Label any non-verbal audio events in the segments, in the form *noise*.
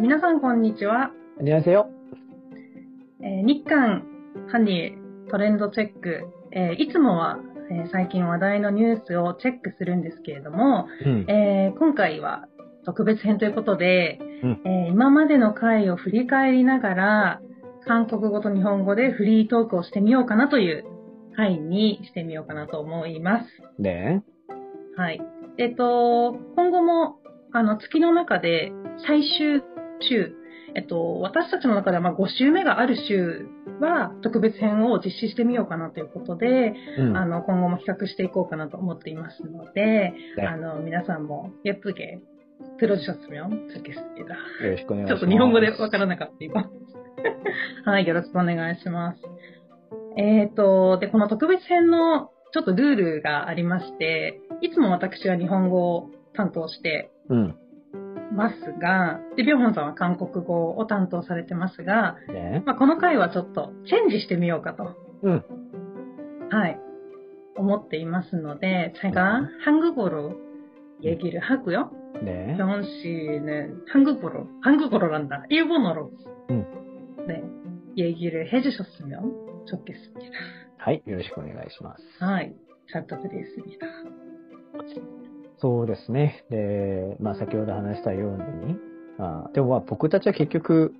皆さん、こんにちは。こんにちは。えー、日韓ハンディトレンドチェック。えー、いつもは、えー、最近話題のニュースをチェックするんですけれども、うん、えー、今回は特別編ということで、うん、え今までの回を振り返りながら、韓国語と日本語でフリートークをしてみようかなという回にしてみようかなと思います。ねはい。えっと、今後も、あの、月の中で最終週、えっと、私たちの中ではまあ5週目がある週は特別編を実施してみようかなということで、うん、あの、今後も企画していこうかなと思っていますので、ね、あの、皆さんも、やっつけ、プロジェクト名ンつけてだ。よろしくお願いします。ちょっと日本語でわからなかった今。*laughs* はい、よろしくお願いします。えっ、と、で、この特別編のちょっとルールがありまして、いつも私は日本語を担当して 음, ますが、で、ビョンホンさんは韓国語を担当されてますが、 네. まあ、この回はちょっとチェンジしてみようかと。うんはい。思っていますので、제가한국어로얘기를하고요 네. 병원 씨는 한국어로, 한국어로란다. 일본어로. 음. 네. 얘기를 해주셨으면 ちょす。はい、よろしくお願いします。はい、早速ですみな。そうですね。で、まあ先ほど話したように、あでも僕たちは結局、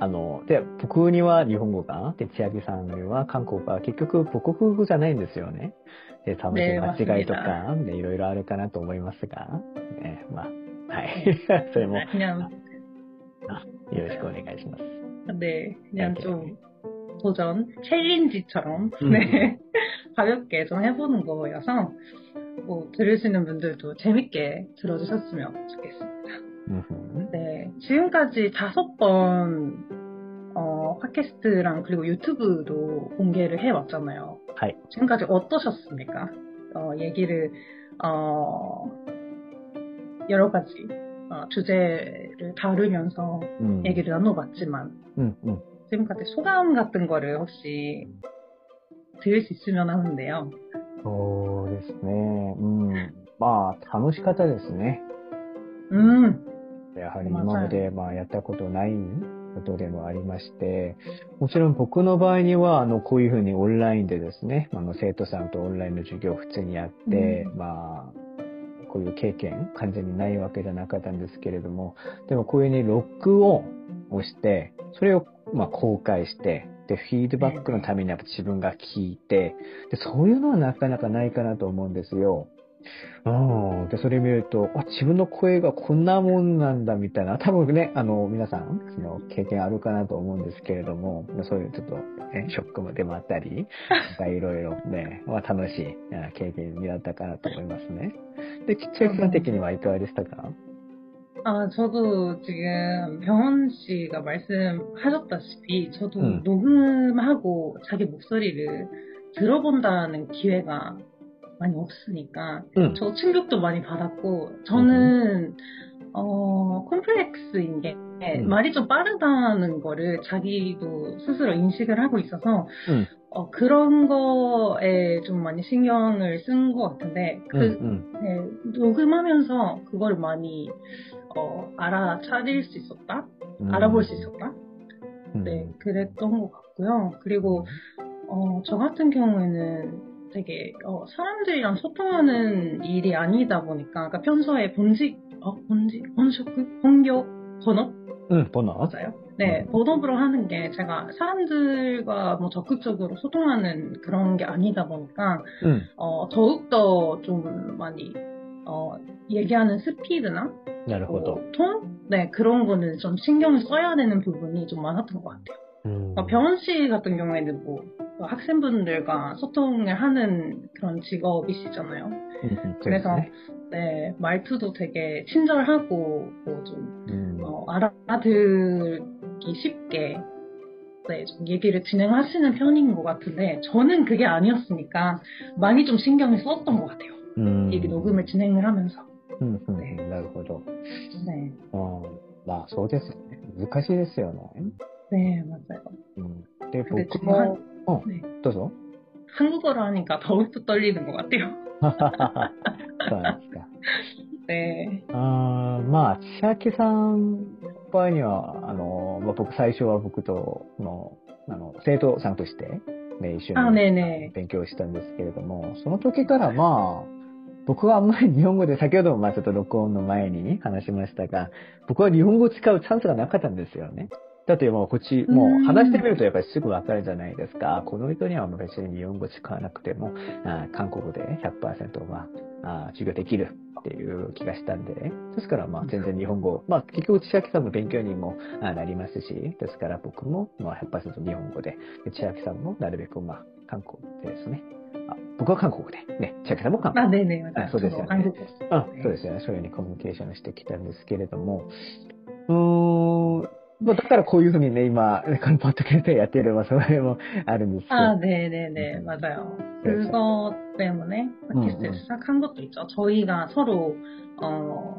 あの、で、僕には日本語が、で、千秋さんには韓国が、結局母国語じゃないんですよね。で、楽しい間違いとか、いろいろあるかなと思いますが、ね、まあ、はい。*laughs* それも、よろしくお願いします。で、にゃんちょ。 도전 챌린지처럼 음. 네. *laughs* 가볍게 좀 해보는 거여서 뭐 들으시는 분들도 재밌게 들어주셨으면 좋겠습니다. 네, 지금까지 다섯 번 어, 팟캐스트랑 그리고 유튜브도 공개를 해왔잖아요. 지금까지 어떠셨습니까? 어, 얘기를 어, 여러 가지 어, 주제를 다루면서 음. 얘기를 나눠봤지만 음, 음. うん。 지금까지 소감 같은 거를 혹시 들을 수 있으면 하는데요. そうですね。うん。まあ、楽しかったですね。 음, やはり今までまあやったことないことでもありまして、もちろん僕の場合には、あの、こういうふうにオンラインでですね、あの、生徒さんとオンラインの授業を普通にやって、うまあ、こういう経験、完全にないわけじゃなかったんですけれども、でもこういうふうに録音 をして、それをまあ公開して、で、フィードバックのためにやっぱ自分が聞いて、で、そういうのはなかなかないかなと思うんですよ。うん。で、それ見ると、あ、自分の声がこんなもんなんだみたいな、多分ね、あの、皆さん、その、経験あるかなと思うんですけれども、そういうちょっと、ね、ショックも出もあったり、いろいろね、*laughs* まあ楽しいあ経験になったかなと思いますね。で、千秋さん的にはいかがでしたか？ 아, 저도 지금 병원 씨가 말씀하셨다시피 저도 음. 녹음하고 자기 목소리를 들어본다는 기회가 많이 없으니까 응. 저 충격도 많이 받았고 저는 어 콤플렉스인 게 음. 말이 좀 빠르다는 거를 자기도 스스로 인식을 하고 있어서 응. 어, 그런 거에 좀 많이 신경을 쓴 것 같은데 그 응, 응. 네, 녹음하면서 그걸 많이 어, 알아차릴 수 있었다? 음. 알아볼 수 있었다? 음. 네, 그랬던 것 같고요. 그리고 어, 저 같은 경우에는 되게 어, 사람들이랑 소통하는 일이 아니다 보니까 그러니까 평소에 본직, 어, 본직, 본職, 본교, 본업? 응, 번호. 맞아요. 네, 음. 본업으로 하는 게 제가 사람들과 뭐 적극적으로 소통하는 그런 게 아니다 보니까 응. 어, 더욱더 좀 많이 어, 얘기하는 스피드나 보통 어, 네 그런 거는 좀 신경을 써야 되는 부분이 좀 많았던 것 같아요. 음. 어, 병원 씨 같은 경우에는 뭐 그 학생분들과 소통을 하는 그런 직업이시잖아요. 음, 그래서 네. 네 말투도 되게 친절하고 뭐좀 음. 어, 알아들기 쉽게 네, 좀 얘기를 진행하시는 편인 것 같은데 저는 그게 아니었으니까 많이 좀 신경을 썼던 것 같아요. うん。 이 녹음을 진행을 하면서. うんうんうん。なるほど。 네, うん。まあ、そうですよね。難しいですよね。 네 맞아요. うん。で、 근데 僕 지금 も 한, うんねどうぞ。 한국어로 하니까 더욱더 떨리는 것 같아요. そうなんですか。 네. あーまあ、千秋さんの場合には、あの、まあ、僕、最初は僕と、の、あの、生徒さんとして、ね、一緒 아, に 네네. 勉強したんですけれども、その時からまあ、 僕はあんまり日本語で、先ほどもまあちょっと録音の前に話しましたが、僕は日本語を使うチャンスがなかったんですよね。だってもうこっち、もう話してみるとやっぱりすぐわかるじゃないですか。この人には別に日本語使わなくても、あ韓国語で100%はあ授業できるっていう気がしたんで、ねですからまあ全然日本語、まあ結局千秋さんの勉強にもなりますし、ですから僕もまあ100%日本語で、千秋さんもなるべくまあ韓国ですね。あ僕は韓国で、ね、千秋さんも韓国 아, 네네. 맞아요. 아, 소대죠. 저도 한국어. あ、そうですよね。そういうふうにコミュニケーションしてきたんですけれども、うーん、まあ、だからこういうふうにね、今、このポッドキャストやってる、まあ、それもあるんですけど。 아, 네네네. 맞아요. 그래서. 그것 때문에 음, 팟캐스트를 음. 시작한 것도 있죠. 저희가 서로, 어,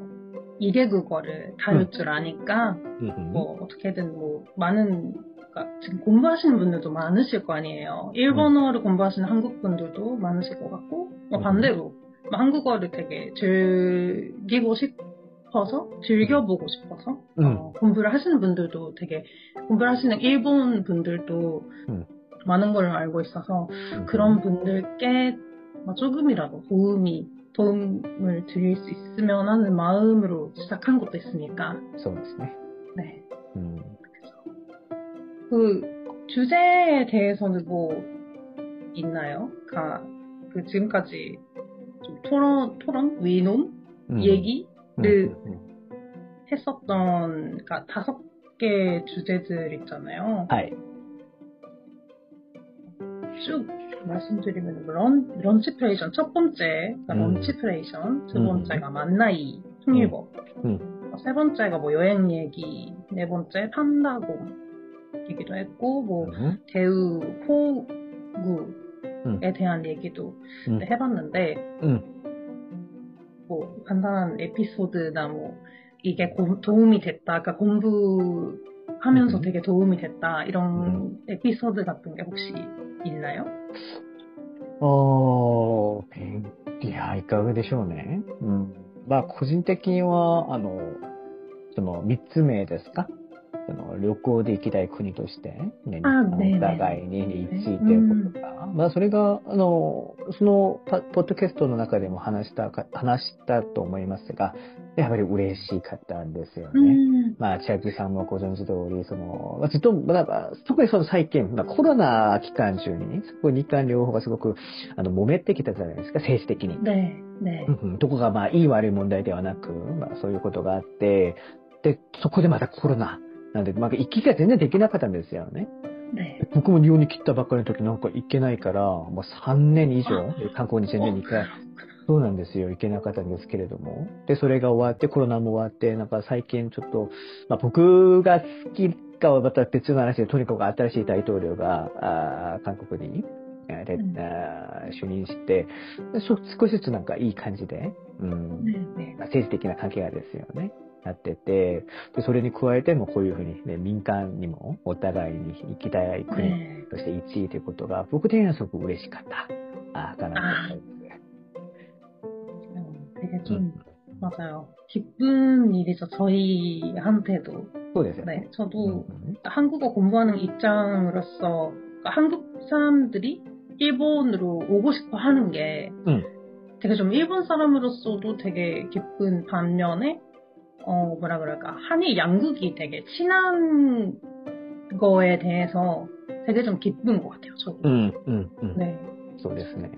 이개 국어를 다룰 줄 아니까, うんうん 뭐, 어떻게든 뭐, 많은, 그러니까 지금 공부하시는 분들도 많으실 거 아니에요. 일본어를 공부하시는 한국 분들도 많으실 것 같고, 뭐 음. 반대로, 뭐 한국어를 되게 즐기고 싶어서, 즐겨보고 싶어서, 음. 어, 공부를 하시는 분들도 되게, 공부를 하시는 일본 분들도 음. 많은 걸로 알고 있어서, うん 그런 분들께 뭐 조금이라도 도움이, 도움을 드릴 수 있으면 하는 마음으로 시작한 것도 있으니까, そうですね。 네. 그 주제에 대해서는 뭐 있나요? 가, 그 지금까지 좀 토론, 토론? 위논? 음. 얘기를 음. 음, 음. 했었던, 그니까 다섯 개 주제들 있잖아요. 아이. 쭉 말씀드리면, 런, 런치프레이션 첫 번째, 그러니까 음. 런치프레이션, 두 음. 번째가 만나이, 통일법. 세 번째가 뭐 여행 얘기, 네 번째 판다고 얘기도 했고 뭐 うん 대우 포구에 음. 대한 얘기도 음. 해봤는데 うん。 뭐 간단한 에피소드나 뭐 이게 고- 도움이 됐다 그러니까 공부하면서 음. 되게 도움이 됐다 이런 에피소드 같은 게 혹시 있나요? おー、勉いや、いかがでしょうね。うん。まあ、個人的には、あの、その、三つ目ですか その旅行で行きたい国として、ね、お互いに一位ということが、まあそれが、あの、そのポッドキャストの中でも話したか、話したと思いますが、やはり嬉しかったんですよね。うん、まあ、千秋さんもご存知通り、その、ずっと、まあ、特にその最近、まあ、コロナ期間中に、ね、そこ日韓両方がすごく、あの、揉めてきたじゃないですか、政治的に。ね、ね。どこが、まあ、いい悪い問題ではなく、まあ、そういうことがあって、で、そこでまたコロナなんで、まあ、行きが全然できなかったんですよね。ね。僕も日本に来たばっかりの時なんか行けないから、もう、3年以上、観光に全然に1回、そうなんですよ、行けなかったんですけれども。で、それが終わって、コロナも終わって、なんか最近ちょっと、まあ、僕が好きかはまた別の話で、とにかく新しい大統領が、あ韓国に、えー、うん、就任して、少しずつなんかいい感じで、うん、ね、政治的な関係がですよね。なってて、で、それに加えてもこういうふうにね、民間にもお互いに行きたい国 네. として1位ということが、僕的にはすごく嬉しかった。あーかなと思います。 음, 되게 좀 맞아요. 기쁜 일이죠. 저희한테도. そうですよね。 네, うん 저도 한국어 공부하는 입장으로서 그러니까 한국 사람들이 일본으로 오고 싶어 하는 게 음. 되게 좀 일본 사람으로서도 되게 기쁜 반면에 어 뭐라 그럴까 한일 양국이 되게 친한 거에 대해서 되게 좀 기쁜 것 같아요. 저도. うん、うん、うん。 네, そうですね。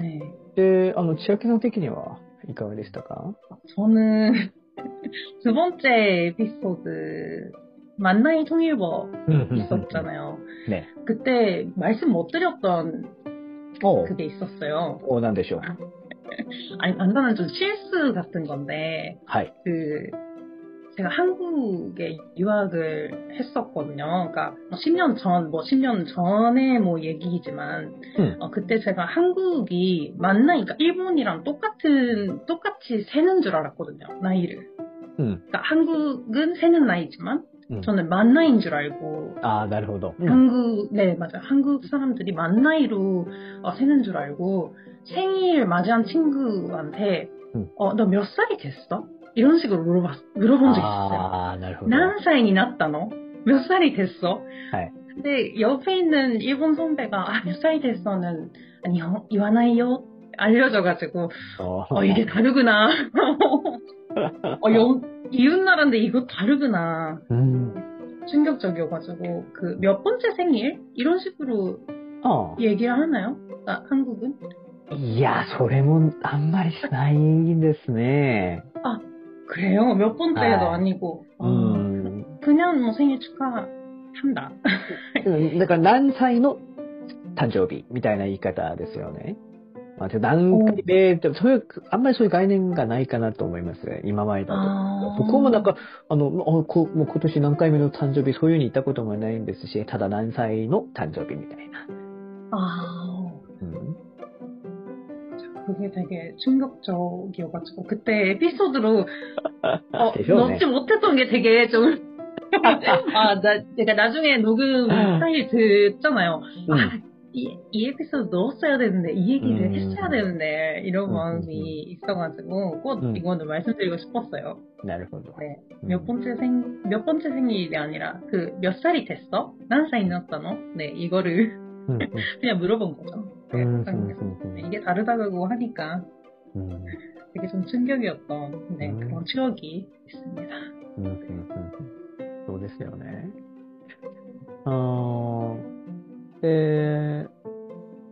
네. で、あの、千秋さん的にはいかがでしたか 저는 *laughs* 두 번째 에피소드 만나이 통일법 うん、 있었잖아요. ね。 그때 말씀 못 드렸던 おう 그게 있었어요. おうなんでしょう。 *laughs* 아니, 간단한 좀 실수 같은 건데. 하이. 그, 제가 한국에 유학을 했었거든요. 그러니까 뭐 10년 전, 뭐 10년 전에 뭐 얘기이지만, 음. 어, 그때 제가 한국이 만나니까 그러니까 일본이랑 똑같은, 똑같이 세는 줄 알았거든요. 나이를. 음. 그러니까 한국은 세는 나이지만, 음. 저는 만 나이인 줄 알고. 아, 나름ほど. 음. 한국, 네, 맞아요. 한국 사람들이 만 나이로 어, 세는 줄 알고, 생일 맞이한 친구한테 음. 어, 너 몇 살이 됐어? 이런 식으로 물어봤, 물어본 적 있어요. 아, 난 살이 났다, 너? 몇 살이 됐어? 네. 근데 옆에 있는 일본 선배가 아, 몇 살이 됐어는 아니, 어, 이와나이요 알려져가지고 어, 어 이게 다르구나. *laughs* 어, 여, 이웃나라인데 이거 다르구나. 음. 충격적이어가지고 그 몇 번째 생일 이런 식으로 어. 얘기를 하나요? 아, 한국은? いや、それもあんまりしないんですね。 그래요. 몇 번째도 아. 아니고. 아, うん。 그냥 뭐 생일 축하한다. うんだから何歳の誕生日みたいな言い方ですよね。まあ、で何回で、でもそういう、あんまりそういう概念がないかなと思います。今までだと。 아. 僕もなんか、あの、あこもう今年何回目の誕生日、そういうふうに言ったこともないんですし、ただ何歳の誕生日みたいな。 아, うん。 그게 되게 충격적이어가지고 그때 에피소드로 *laughs* 어, 넣지 못했던 게 되게 좀 *laughs* 아, 나, 내가 나중에 녹음 파일 듣잖아요. 아, 음. 아, 이, 이 에피소드 넣었어야 되는데, 이 얘기를 음. 했어야 되는데, 이런 마음이 있어가지고, 꼭 음. 이거는 말씀드리고 싶었어요. 나를보도. 네. 몇 번째 생, 몇 번째 생일이 아니라, 그, 몇 살이 됐어? 난 살이 났다 너? 네, 이거를 *laughs* 그냥 물어본 거죠. うん 네, うん 한국에서. うん 네, 이게 다르다고 하니까 うん 되게 좀 충격이었던, 네, 음. 그런 추억이 있습니다. うんうんうんうんそうですよね。あーで、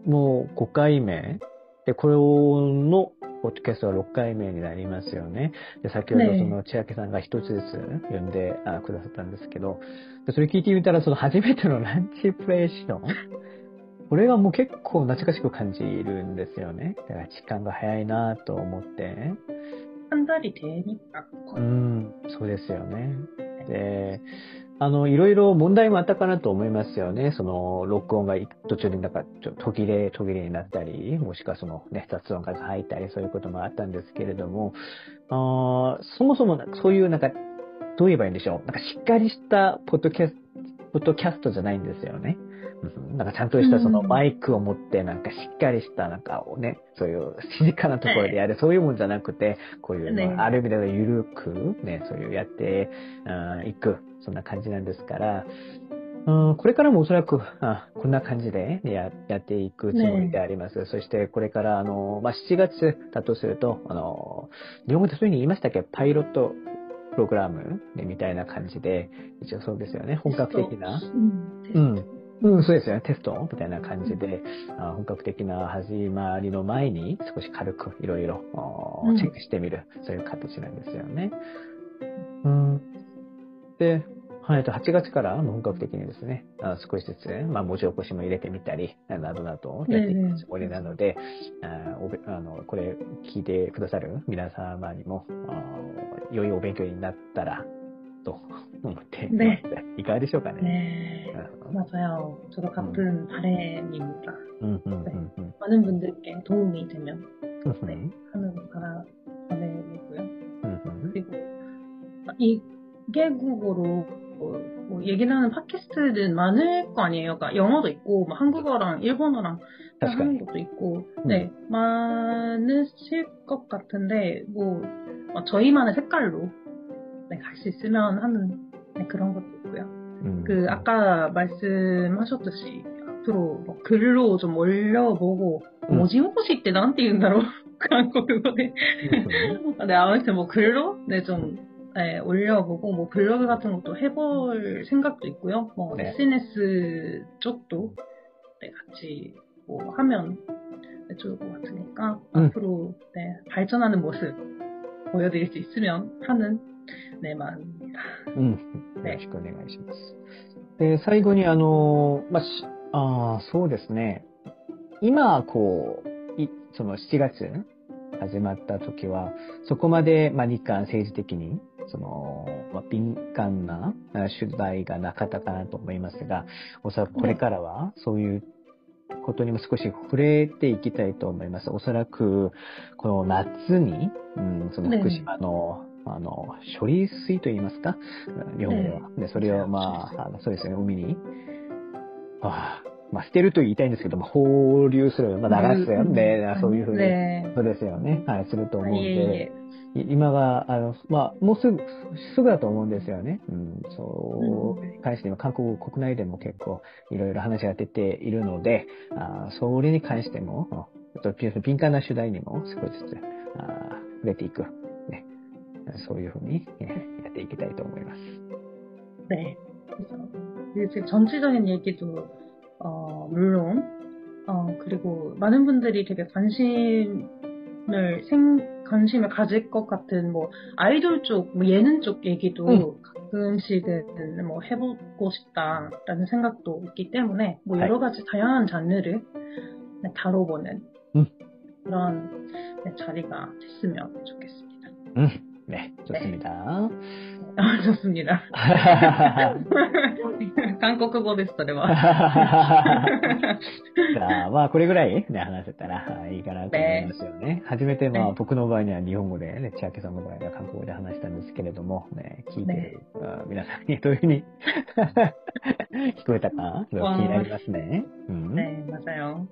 もう5回目。で、これの、ポッドキャストは6回目になりますよね。で、先ほどねえその千秋さんが一つずつ読んであくださったんですけど、でそれ聞いてみたら、その初めてのランチプレーション。 これがもう結構懐かしく感じるんですよね。だから時間が早いなと思って。りにうん、そうですよね。で、あの、いろいろ問題もあったかなと思いますよね。その、録音が途中でなんか、途切れ、途切れになったり、もしくはそのね、雑音が入ったり、そういうこともあったんですけれども、あそもそもそういうなんか、どう言えばいいんでしょう。なんかしっかりしたポッドキャストポッドキャストじゃないんですよね。うん。なんかちゃんとしたそのうん。マイクを持って、なんかしっかりしたなんかをね、そういう静かなところでやる、そういうもんじゃなくて、こういう、ね。まあある意味では緩く、ね、そういうやってうんいく、そんな感じなんですから、うん、これからもおそらく、あこんな感じでややっていくつもりであります。そして、これから、あの、まあ、7月だとすると、あの、日本語でそういうふうに言いましたっけ？パイロットプログラム、ね、みたいな感じで、一応そうですよね。本格的な。 음, うん。うん、そうですよね。テストみたいな感じで、あ本格的な始まりの前に少し軽くいろいろチェックしてみる、そういう形なんですよね。うん。で、はい、と8月から本格的にですね、あ少しずつ、まあ、文字起こしも入れてみたり、などなどやっていくつもりなので、あおべあのこれ聞いてくださる皆様にも、あ良いお勉強になったら、と思っています。ねいかがでしょうかね。 네, うん 맞아요. 저도 같은 바람입니다. うんうんうんうん 많은 분들께 도움이 되면 うん 네, 하는 바라 바람이고요. うんうん 그리고 이 개국어로 뭐, 뭐 얘기를 하는 팟캐스트는 많을 거 아니에요. 그러니까 영어도 있고 뭐 한국어랑 일본어랑 하는 것도 있고 음. 네, 많으실 것 같은데 뭐 어, 저희만의 색깔로 네, 갈 수 있으면 하는 네, 그런 것도 있고요. 음. 그 음. 아까 말씀하셨듯이 앞으로 뭐 글로 좀 올려보고 음. 뭐지 혹시 때 나한테 인다로 *laughs* 그런 거 그거네. 그렇죠. 네 아무튼 뭐 글로 네좀 네, 올려보고 뭐 블로그 같은 것도 해볼 생각도 있고요. 뭐 네. SNS 쪽도 네, 같이 뭐 하면 네, 좋을 것 같으니까 음. 앞으로 네, 발전하는 모습 보여드릴 수 있으면 하는 네 마음입니다. うん。よ*laughs* ろしくお願いします。で、最後に、あの、まあ、しあーそうですね。今、こう、いその7月 始まった時は、そこまで、まあ、日韓政治的に、その、まあ、敏感なあ取材がなかったかなと思いますが、おそらくこれからは、そういうことにも少し触れていきたいと思います。おそらく、この夏に、うん、その福島のあの、処理水と言いますか日本では。で、それを、まあ、そうですね、海に、あまあ、捨てると言いたいんですけども、放流する、まあ、流すよね、そういうふうに、ねそうですよね、はい、すると思うんいえいで、い今が、あの、まあ、もうすぐ、すぐだと思うんですよね。うん、そう、に関しては韓国国内でも結構いろいろ話が出ているので、あそれに関しても、あちょっと敏感な主題にも少しずつ、あ触れていく、ね。そういうふうにえやっていきたいと思います。 네. 그래서 이제 전체적인 얘기도 어, 물론 어, 그리고 많은 분들이 되게 관심을 생 관심을 가질 것 같은 뭐 아이돌 쪽, 뭐 예능 쪽 얘기도 음. 가끔씩은 뭐 해보고 싶다라는 생각도 있기 때문에 뭐 네. 여러 가지 다양한 장르를 네, 다뤄보는 음. 그런 네, 자리가 됐으면 좋겠습니다. う ん。ね、좋습니다. 아, 좋습니다. *laughs* 한국어です、それは。*laughs* じゃあ、まあ、これぐらいね、話せたらいいかなと思いますよね。初めて、まあ、ね僕の場合には日本語で、ね、千秋さんの場合には韓国語で話したんですけれども、ね、聞いてる、あ皆さんにどういうふうに*laughs* 聞こえたか、それは気になりますね。うん。 네, 맞아요.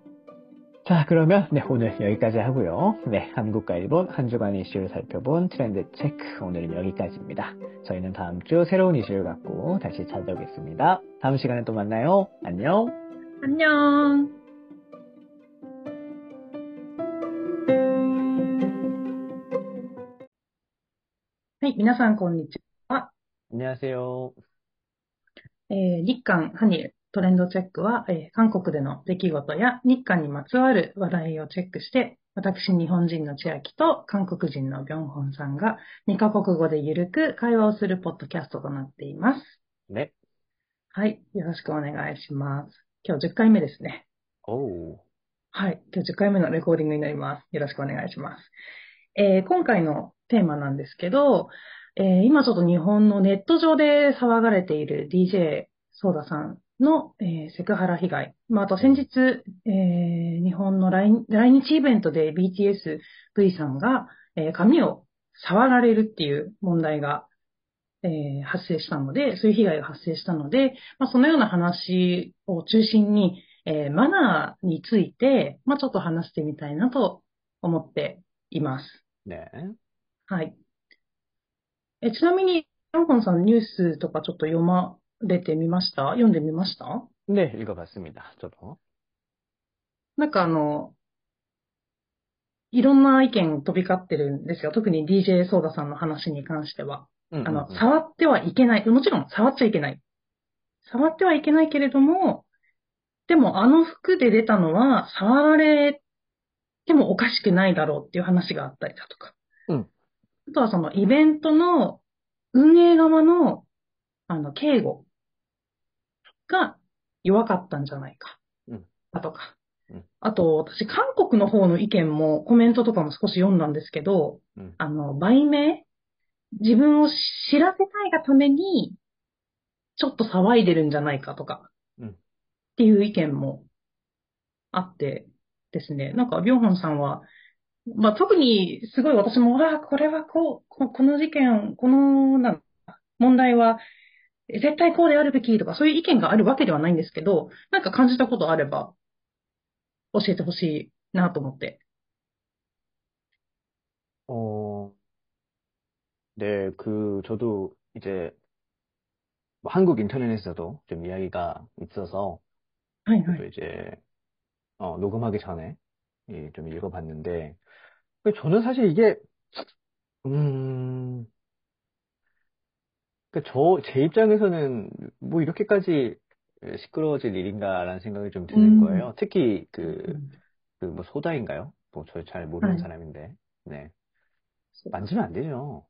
자, 그러면 네, 오늘 여기까지 하고요. 네, 한국과 일본 한 주간 이슈를 살펴본 트렌드 체크 오늘은 여기까지입니다. 저희는 다음 주 새로운 이슈를 갖고 다시 찾아오겠습니다. 다음 시간에 또 만나요. 안녕. 안녕. はい、皆さんこんにちは。 안녕하세요. えー日韓ハニル トレンドチェックは、えー韓国での出来事や日韓にまつわる話題をチェックして、私日本人の千秋と韓国人のビョンホンさんが2カ国語でゆるく会話をするポッドキャストとなっています。 네. はい、よろしくお願いします。今日10回目ですね。 오. はい。今日10回目のレコーディングになります。よろしくお願いします。えー今回のテーマなんですけど、えー今ちょっと日本のネット上で騒がれている DJ ソーダさんの、えーセクハラ被害。まあ、あと先日、えー日本の来来日イベントで BTSV さんが、えー髪を触られるっていう問題が、えー発生したので、そういう被害が発生したので、まあ、そのような話を中心に、えーマナーについて、まあ、ちょっと話してみたいなと思っています。 네. はい。え、ちなみに、ヨンホンさんニュースとかちょっと読まれてみました読んでみました 네, 읽어봤습니다. 저도. なんかあの、いろんな意見飛び交ってるんですよ。特に DJ ソーダさんの話に関しては。 음, あ 음, の、 음. 触ってはいけない。もちろん触っちゃいけない。触ってはいけないけれども、でもあの服で出たのは触られてもおかしくないだろうっていう話があったりだとか。うんあとはそのイベントの運営側の、あの、警護 が弱かったんじゃないか。うん。だとか。うん。あと、私、韓国の方の意見も、コメントとかも少し読んだんですけど、うん。あの、売名？自分を知らせたいがために、ちょっと騒いでるんじゃないかとか、うん。っていう意見もあってですね、なんか、ビョンホンさんは、まあ、特にすごい私も、ああ、これはこう、ここの事件、この、なん問題は、絶対こうであるべきとか、そういう意見があるわけではないんですけど、なんか感じたことあれば、教えてほしいなと思って。 어, 네, 그, 저도 이제, 뭐 한국 인터넷에서도 좀 이야기가 있어서, はいは 저도 い。 이제, 어, 녹음하기 전에, 예, 좀 읽어봤는데, 근데 저는 사실 이게, 음, 그러니까 저, 제 입장에서는 뭐 이렇게까지 시끄러워질 일인가라는 생각이 좀 드는 음. 거예요. 특히 그, 그 뭐 소다인가요? 뭐 저 잘 모르는 아. 사람인데. 네. 만지면 안 되죠.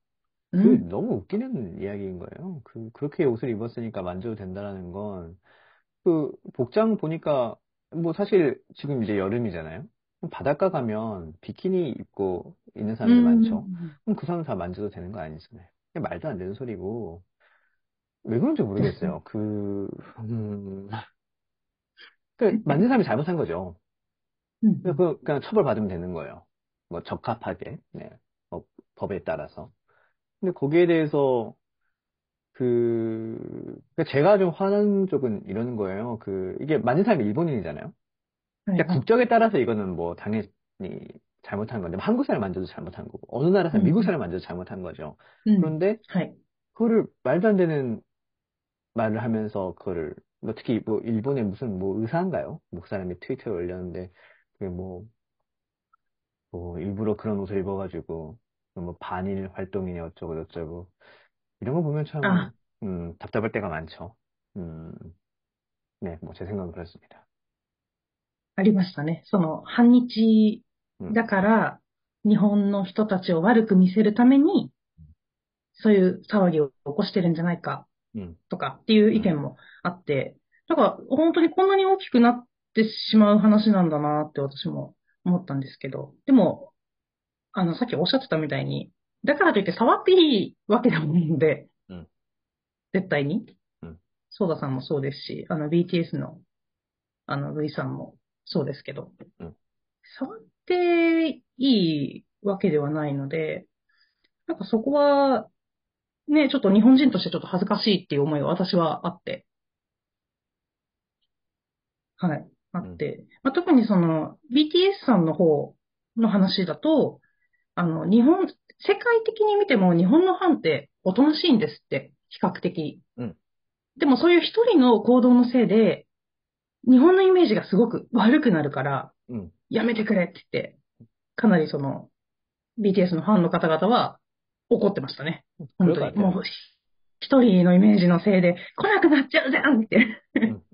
그 음. 너무 웃기는 이야기인 거예요. 그, 그렇게 옷을 입었으니까 만져도 된다라는 건, 그, 복장 보니까, 뭐 사실 지금 이제 여름이잖아요? 바닷가 가면 비키니 입고 있는 사람들 음. 많죠? 그럼 그 사람 다 만져도 되는 거 아니잖아요. 말도 안 되는 소리고, 왜 그런지 모르겠어요. *laughs* 그, 음, 그, 만든 사람이 잘못한 거죠. 음. 그러니까 그, 그러니까 그냥 처벌받으면 되는 거예요. 뭐, 적합하게, 네. 뭐 법에 따라서. 근데 거기에 대해서, 그, 제가 좀 화난 쪽은 이러는 거예요. 그, 이게 만든 사람이 일본인이잖아요. 네. 그러니까 국적에 따라서 이거는 뭐, 당연히 잘못한 건데, 뭐 한국 사람 만져도 잘못한 거고, 어느 나라 사람, 음. 미국 사람 만져도 잘못한 거죠. 그런데, 네. 그거를 말도 안 되는 말을 하면서 그거를 뭐 특히 뭐 일본의 무슨 뭐 의사인가요? 목 사람이 트위터에 올렸는데 그게 뭐, 뭐 일부러 그런 옷을 입어가지고 뭐 반일 활동이니 어쩌고 저쩌고 이런 거 보면 참 아. 음, 답답할 때가 많죠. 음, 네, 뭐 제 생각은 그렇습니다. ありましたね。その、反日うんだから、日本の人たちを悪く見せるために、そういう騒ぎを起こしてるんじゃないか、うん、 とかっていう意見もあって、だから本当にこんなに大きくなってしまう話なんだなって私も思ったんですけど、でも、あの、さっきおっしゃってたみたいに、だからといって触っていいわけでもないので、うん。絶対に。うん。ソーダさんもそうですし、あの BTS の、あの V さんもそうですけど、うん。触っていいわけではないので、なんかそこは、ね、ちょっと日本人としてちょっと恥ずかしいっていう思いは私はあって。はい。あって。まあ、特にその、BTS さんの方の話だと、あの、日本、世界的に見ても日本のファンっておとなしいんですって、比較的。うんでもそういう一人の行動のせいで、日本のイメージがすごく悪くなるから、うん、やめてくれって言って、かなりその、BTS のファンの方々は怒ってましたね。本当に、もう、一人のイメージのせいで、来なくなっちゃうじゃんって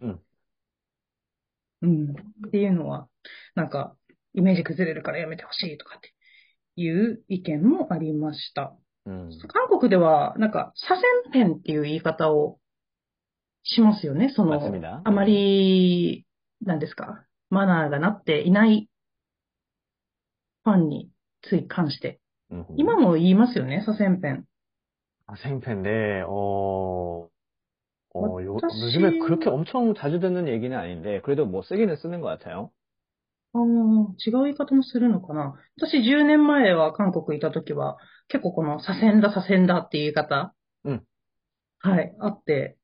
うん。*laughs* うん。っていうのは、なんか、イメージ崩れるからやめてほしいとかっていう意見もありました。うん、韓国では、なんか、左遷編っていう言い方をしますよね。その、あまり、なんですか、マナーがなっていないファンについ関して。今も言いますよね、左遷編。 아, 생팬데, 어, 어, 요, 어떠시- 요즘에 그렇게 엄청 자주 듣는 얘기는 아닌데, 그래도 뭐 쓰기는 쓰는 것 같아요. ああ、違う言い方もするのかな。私10年前は韓国いた時は、結構この左遷だ、左遷だっていう言い方。うんはい、あって。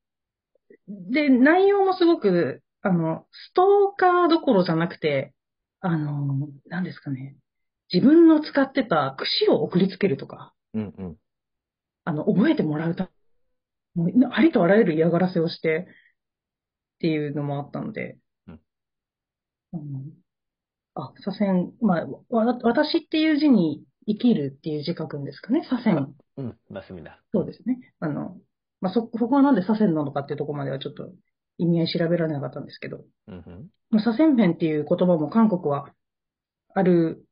で、内容もすごく、あの、ストーカーどころじゃなくて、あの、何ですかね。自分の使ってた櫛を送りつけるとか、 음, 음. あの、覚えてもらうたもう、ありとあらゆる嫌がらせをして、っていうのもあったので、うん、あ、左遷、まあ、わ、私っていう字に生きるっていう字書くんですかね、左遷。うん、ますみだ。そうですね。あの、まあ、そ、そこはなんで左遷なのかっていうところまではちょっと意味合い調べられなかったんですけど、うんん、まあ、左遷弁っていう言葉も韓国はある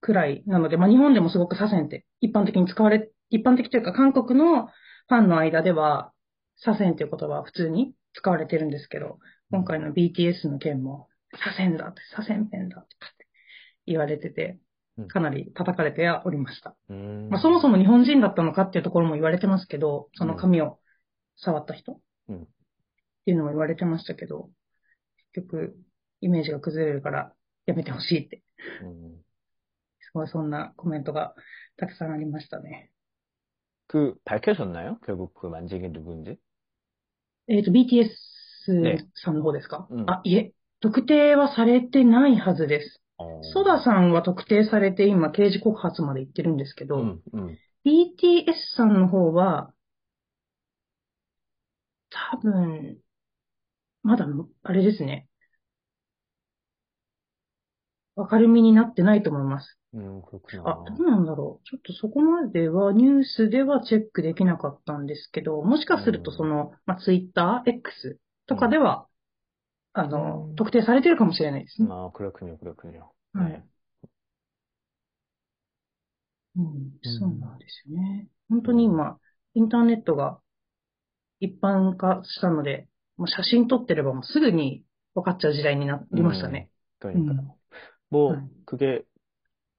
くらいなので、まあ、日本でもすごく左遷って一般的に使われ一般的というか韓国のファンの間では左遷っていう言葉は普通に使われてるんですけど、今回の BTS の件も左遷だって、左遷編だって言われててうん、かなり叩かれてはおりました。 음. まあ、そもそも日本人だったのかっていうところも言われてますけど、その髪を触った人っうんていうのも言われてましたけど、結局、イメージが崩れるからやめてほしいって、 음. すごいそんなコメントがたくさんありましたね。 그, 밝혀졌나요? 결국 그 만진 게 누구인지? えっ、と、BTS ねさんの方ですか、うんあ、いえ、特定はされてないはずです。 어. ソダさんは特定されて今刑事告発まで行ってるんですけど、 음, 음. BTS さんの方は、多分、まだ、あれですね。明るみになってないと思います。 うん、あ、どうなんだろう。ちょっとそこまではニュースではチェックできなかったんですけど、もしかするとその、まあ、ツイッター、X とかでは、あの、特定されてるかもしれないですね。まあ、暗くによ、暗くによ。はい。うん、そうなんですよね。本当に今、インターネットが一般化したので、もう写真撮ってればもうすぐに分かっちゃう時代になりましたね。というか、もう、はい、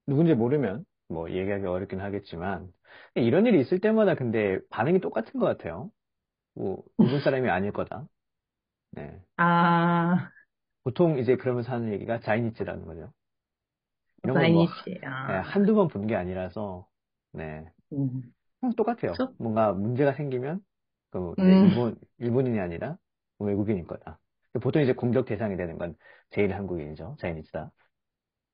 누군지 모르면 뭐 얘기하기 어렵긴 하겠지만 이런 일이 있을 때마다 근데 반응이 똑같은 것 같아요. 뭐 누군 사람이 아닐 거다. 네. 아 보통 이제 그러면서 하는 얘기가 자이니치라는 거죠. 이런 뭐 자이니치. 뭐, 아. 네, 한두 번 본 게 아니라서 네. 음. 똑같아요. 그쵸? 뭔가 문제가 생기면 그 음. 일본 일본인이 아니라 외국인일 거다. 보통 이제 공격 대상이 되는 건 제일 한국인이죠. 자이니치다.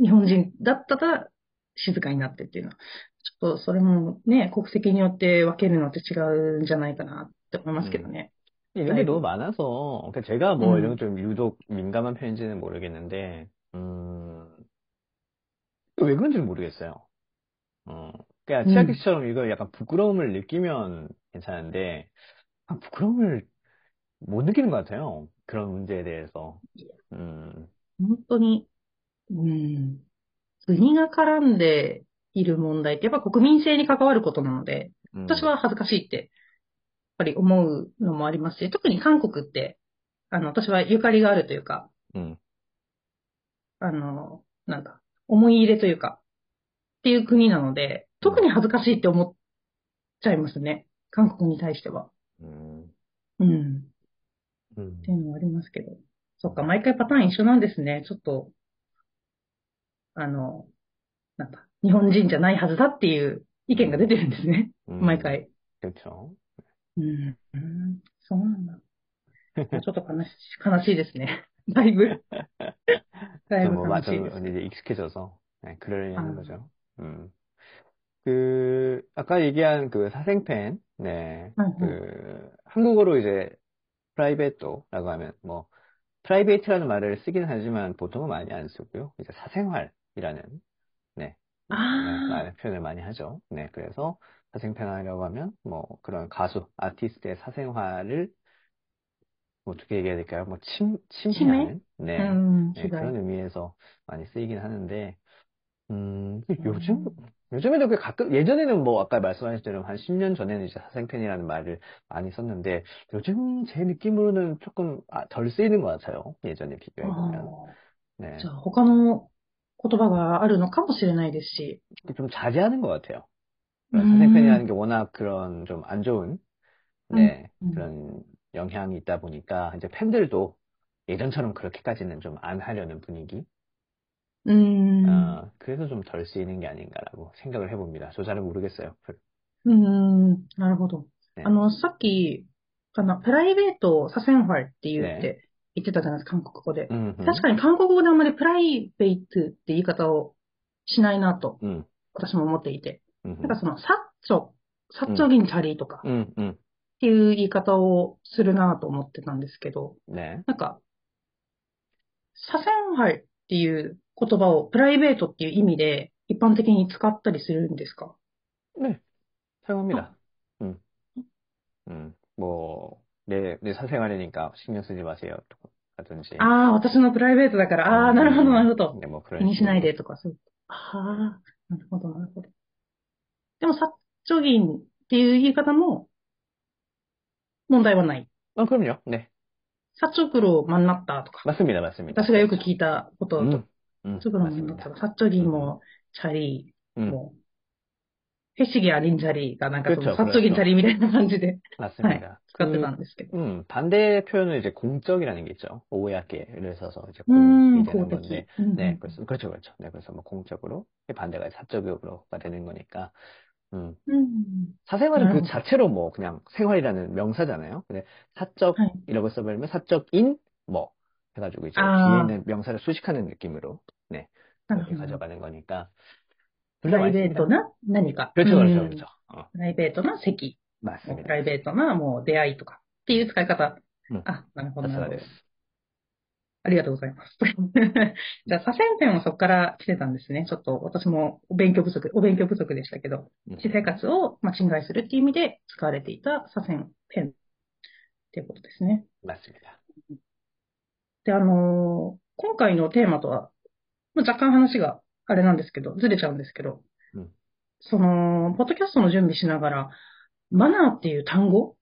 日本人だったら静かになってっていうのは、ちょっとそれもね、国籍によって分けるのって違うんじゃないかなって思いますけどね。 이런 게 아이고. 너무 많아서, 그러니까 제가 뭐 음. 이런 좀 유독 민감한 편인지는 모르겠는데, 음, 왜 그런지는 모르겠어요. 어, 그러니까 음. 치아키 씨처럼 이거 약간 부끄러움을 느끼면 괜찮은데, 아, 부끄러움을 못 느끼는 것 같아요. 그런 문제에 대해서. 음, 本当に、 うん。国が絡んでいる問題って、やっぱ国民性に関わることなので、私は恥ずかしいって、やっぱり思うのもありますし、特に韓国って、あの、私はゆかりがあるというか、うん、あの、なんだ、思い入れというか、っていう国なので、特に恥ずかしいって思っちゃいますね。韓国に対しては。うん。うん。うん、っていうのはありますけど。そっか、毎回パターン一緒なんですね。ちょっとあの、なんだ、日本人じゃないはずだっていう意見が出てるんですね。 음, 毎回。 그렇죠. うん。うんそうなんだ。*laughs* ちょっと悲し悲しいですね。*laughs* だいぶ。*laughs* だい 저 ぶ 뭐 悲 맞아 しいです。 이제 익숙해져서 네, 그러려니 하는 아. 거죠. 음. 그 아까 얘기한 그 사생팬, 네, 음, 그 한국어로 이제 프라이베이트라고 하면 뭐 프라이베이트라는 말을 쓰긴 하지만 보통은 많이 안 쓰고요. 이제 사생활 이라는 네. 아. 네, 표현을 많이 하죠. 네, 그래서 사생팬하려고 하면 뭐 그런 가수, 아티스트의 사생활을 뭐 어떻게 얘기해야 될까요? 뭐 침, 침해하는 네. 음, 네, 그런 의미에서 많이 쓰이긴 하는데 음, 요즘 요즘에도 그 가끔 예전에는 뭐 아까 말씀하신 대로 한 10년 전에는 이제 사생팬이라는 말을 많이 썼는데 요즘 제 느낌으로는 조금 아, 덜 쓰이는 것 같아요. 예전에 비교해 보면. 네. 他の 言葉があるのかもしれないですし.좀 자제하는 것 같아요. 그러니까 음。 선생편이라는 게 워낙 그런 좀 안 좋은 음。 네 음, 음. 그런 영향이 있다 보니까 이제 팬들도 예전처럼 그렇게까지는 좀 안 하려는 분위기. 음. 어, 그래서 좀 덜 쓰이는 게 아닌가라고 생각을 해봅니다. 저 잘은 모르겠어요. 음、なるほど。あの、さっき、あの、プライベート左遷ファイって言って、 言ってたじゃないですか、韓国語で。うんうん、確かに韓国語であんまりプライベートって言い方をしないなと、私も思っていて。うんうん、かその、サッチョ、サッチョギンチャリとか、っていう言い方をするなと思ってたんですけど、ね、なんか、左遷イっていう言葉をプライベートっていう意味で一般的に使ったりするんですか？ね、台湾だ。うん。うん。もう、내, 내 사생활이니까 신경 쓰지 마세요. 라든지. ああ、私のプライベートだから、ああ、 음, なるほど、なるほど。 네, 뭐 気 그런 にしないで 식으로. とか、そう。ああ、なるほど、なるほど。でも、サッチョギンっていう言い方も問題はない。 아, 그럼요. 네, サッチョクロマンナッタとか、 맞습니다, 맞습니다. 私がよく聞いたことだと 음, 、 음, サッチョクロマンナッタ 맞습니다. が、サッチョギンも、チャリー 음, も、ヘシギアリンチャリーがなんかその、 그렇죠 サッチョギンチャリーみたいな感じで 맞습니다. 使って 그렇게 음, 게. 음, 반대 표현은 이제 공적이라는 게 있죠. 오해하게를 써서 이제 공이 음, 되는 건데. 음. 네, 그래서, 그렇죠, 그렇죠. 네, 그래서 뭐 공적으로, 반대가 사적으로가 되는 거니까. 음. 사생활은 그 자체로 뭐 그냥 생활이라는 명사잖아요. 근데 사적이라고 써버리면 사적인 뭐 해가지고 이제 아. 뒤에 있는 명사를 수식하는 느낌으로 네 이렇게 가져가는 거니까.プライベートな何か。プライベートな席。 まあ、プライベートなもう出会いとかっていう使い方。うん、あ、なるほど、なるほど。ありがとうございます。*laughs* じゃあ、左遷点はそこから来てたんですね。ちょっと私もお勉強不足、お勉強不足でしたけど、うん、私生活を、まあ、侵害するっていう意味で使われていた左遷ペンっていうことですね。間違いだ。で、あのー、今回のテーマとは、まあ、若干話があれなんですけど、ずれちゃうんですけど、うん、その、ポッドキャストの準備しながら、マナーっていう単語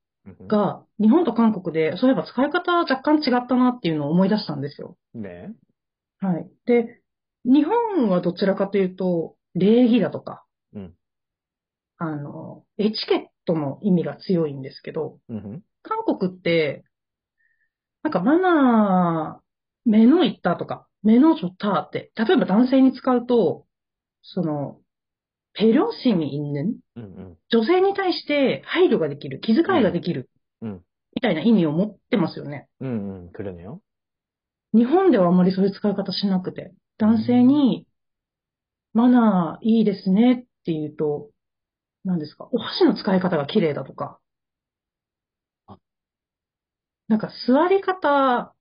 が、日本と韓国で、そういえば使い方は若干違ったなっていうのを思い出したんですよ。ね。はい。で、日本はどちらかというと、礼儀だとか、うん、あの、エチケットの意味が強いんですけど、うん、韓国って、なんかマナー、目のいったとか、目のちょったって、例えば男性に使うと、その、배려심이있는 음음. 女性に対して配慮ができる、気遣いができる、うんみたいな意味を持ってますよね。 음음. 그러네요. 日本ではあまりそういう使い方しなくて、男性に、マナーいいですねって言うと、何ですか、お箸の使い方が綺麗だとかあ、なんか座り方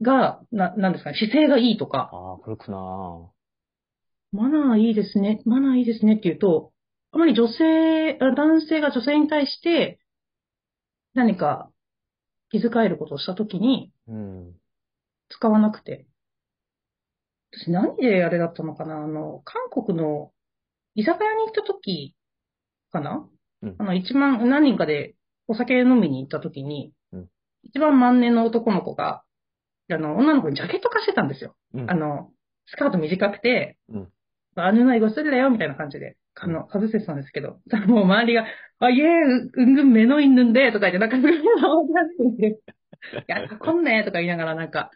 が、な、なんですかね、姿勢がいいとか、 아, 그렇구나. マナーいいですね、マナーいいですねって言うと、あまり女性、あ男性が女性に対して何か気遣えることをしたときに 음. 使わなくて。私何であれだったのかな？あの、韓国の居酒屋に行ったときかな？うんあの、一番何人かでお酒飲みに行ったときにうん、一番万年の男の子が、あの、女の子にジャケット貸してたんですよ。 음. あの、スカート短くて、うんあのないご一人だよ、みたいな感じで、あの、かぶせてたんですけど、もう周りが、あ、いえ、うんぐん、目のいんぬんで、とか言って、なんか、そうなっていや、こんねとか言いながら、なんか、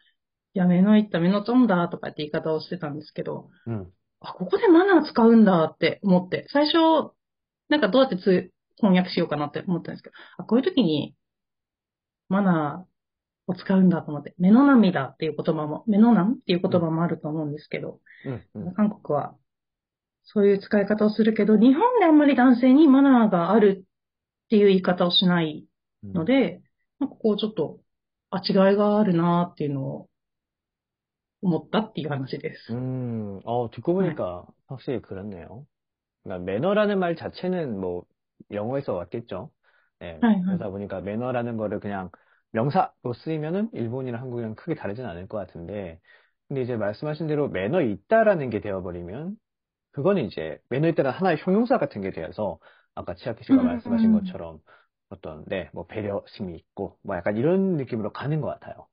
いや、目のいった、目の飛んだ、とかって言い方をしてたんですけど、うん、あ、ここでマナー使うんだって思って、最初、なんかどうやってつ翻訳しようかなって思ったんですけど、あ、こういう時に、マナーを使うんだと思って、目の涙っていう言葉も、目のなんっていう言葉もあると思うんですけど、うんうん、韓国はそういう使い方をするけど、日本であんまり男性にマナーがあるっていう言い方をしないので、なんかこうちょっと、あ、違いがあるなっていうのを思ったっていう話です。 음, 어, 듣고 보니까 확실히 그렇네요. 그러니까 매너라는 말 자체는 뭐 영어에서 왔겠죠. 예, 네, 네. 그러다 보니까 매너라는 거를 그냥 명사로 쓰이면은 일본이랑 한국이랑 크게 다르진 않을 것 같은데, 근데 이제 말씀하신 대로 매너 있다라는 게 되어버리면, 그거는 이제 매너 있다는 하나의 형용사 같은 게 돼서, 아까 치아키 씨가 음, 말씀하신 음. 것처럼 어떤, 네, 뭐 배려심이 있고, 뭐 약간 이런 느낌으로 가는 것 같아요.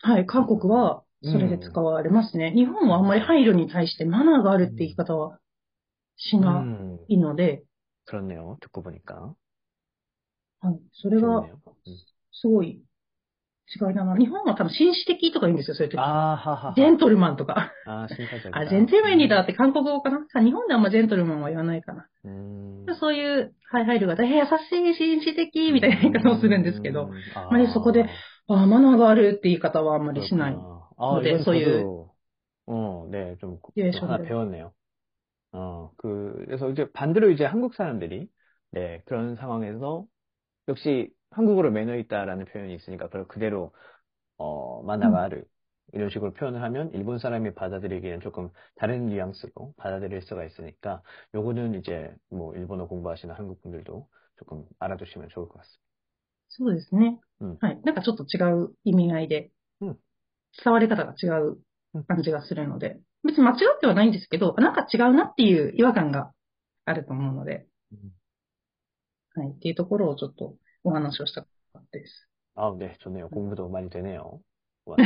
はい、韓国はそれで使われますね。日本はあんまり配慮に対してマナーがあるって言い方はしな 음, いので、 그렇네요. 듣고 보니까. はい、それが 좋네요. 음. すごい 違いだな。日本は多分紳士的とか言うんですよ、そういう時。 아, 하하하. ジェントルマンとか。 아, 신사적이다. あ、ジェントルマンにだって韓国語かな日本ではあんまジェントルマンは言わないかな。 음. そういう、はい、配慮が、え、優しい、紳士的、みたいな言い方をするんですけど、 음, 아. まりそこであ、マナーがあるって言い方はあんまりしない。 그렇구나. 아, 네, 이건 소유. 저도, 어, 네, 좀, 예, 좀 하나 저도요. 배웠네요. 어, 그, 그래서 이제 반대로 이제 한국 사람들이, 네, 그런 상황에서 역시 한국어로 매너 있다라는 표현이 있으니까 그걸 그대로, 어, 마나가 음. 아르. 이런 식으로 표현을 하면 일본 사람이 받아들이기에는 조금 다른 뉘앙스로 받아들일 수가 있으니까 요거는 이제 뭐 일본어 공부하시는 한국 분들도 조금 알아두시면 좋을 것 같습니다. そうですね。うんはい。なんかちょっと違う意味合いでうん、伝わり方が違う感じがするので、別に間違ってはないんですけど、なんか違うなっていう違和感があると思うので、はい。っていうところをちょっと お話をしたかったです。 아, 네, 좋네요. 공부도 많이 되네요. こ*laughs*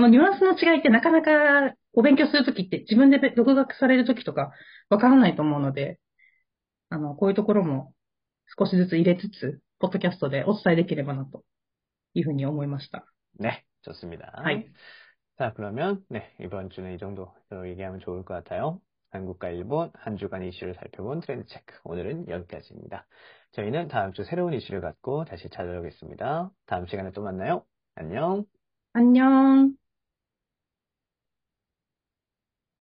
のニュアンスの違いってなかなかお勉強するときって自分で独学されるときとかわからないと思うので、あの、こういうところも少しずつ入れつつ、ポッドキャストでお伝えできればなというふうに思いました。 네, 좋습니다. はい。 자, 그러면, 네, 이번 주는 이 정도로 얘기하면 좋을 것 같아요. 한국과 일본 한 주간 이슈를 살펴본 트렌드 체크. 오늘은 여기까지입니다. 저희는 다음 주 새로운 이슈를 갖고 다시 찾아오겠습니다. 다음 시간에 또 만나요. 안녕. 안녕.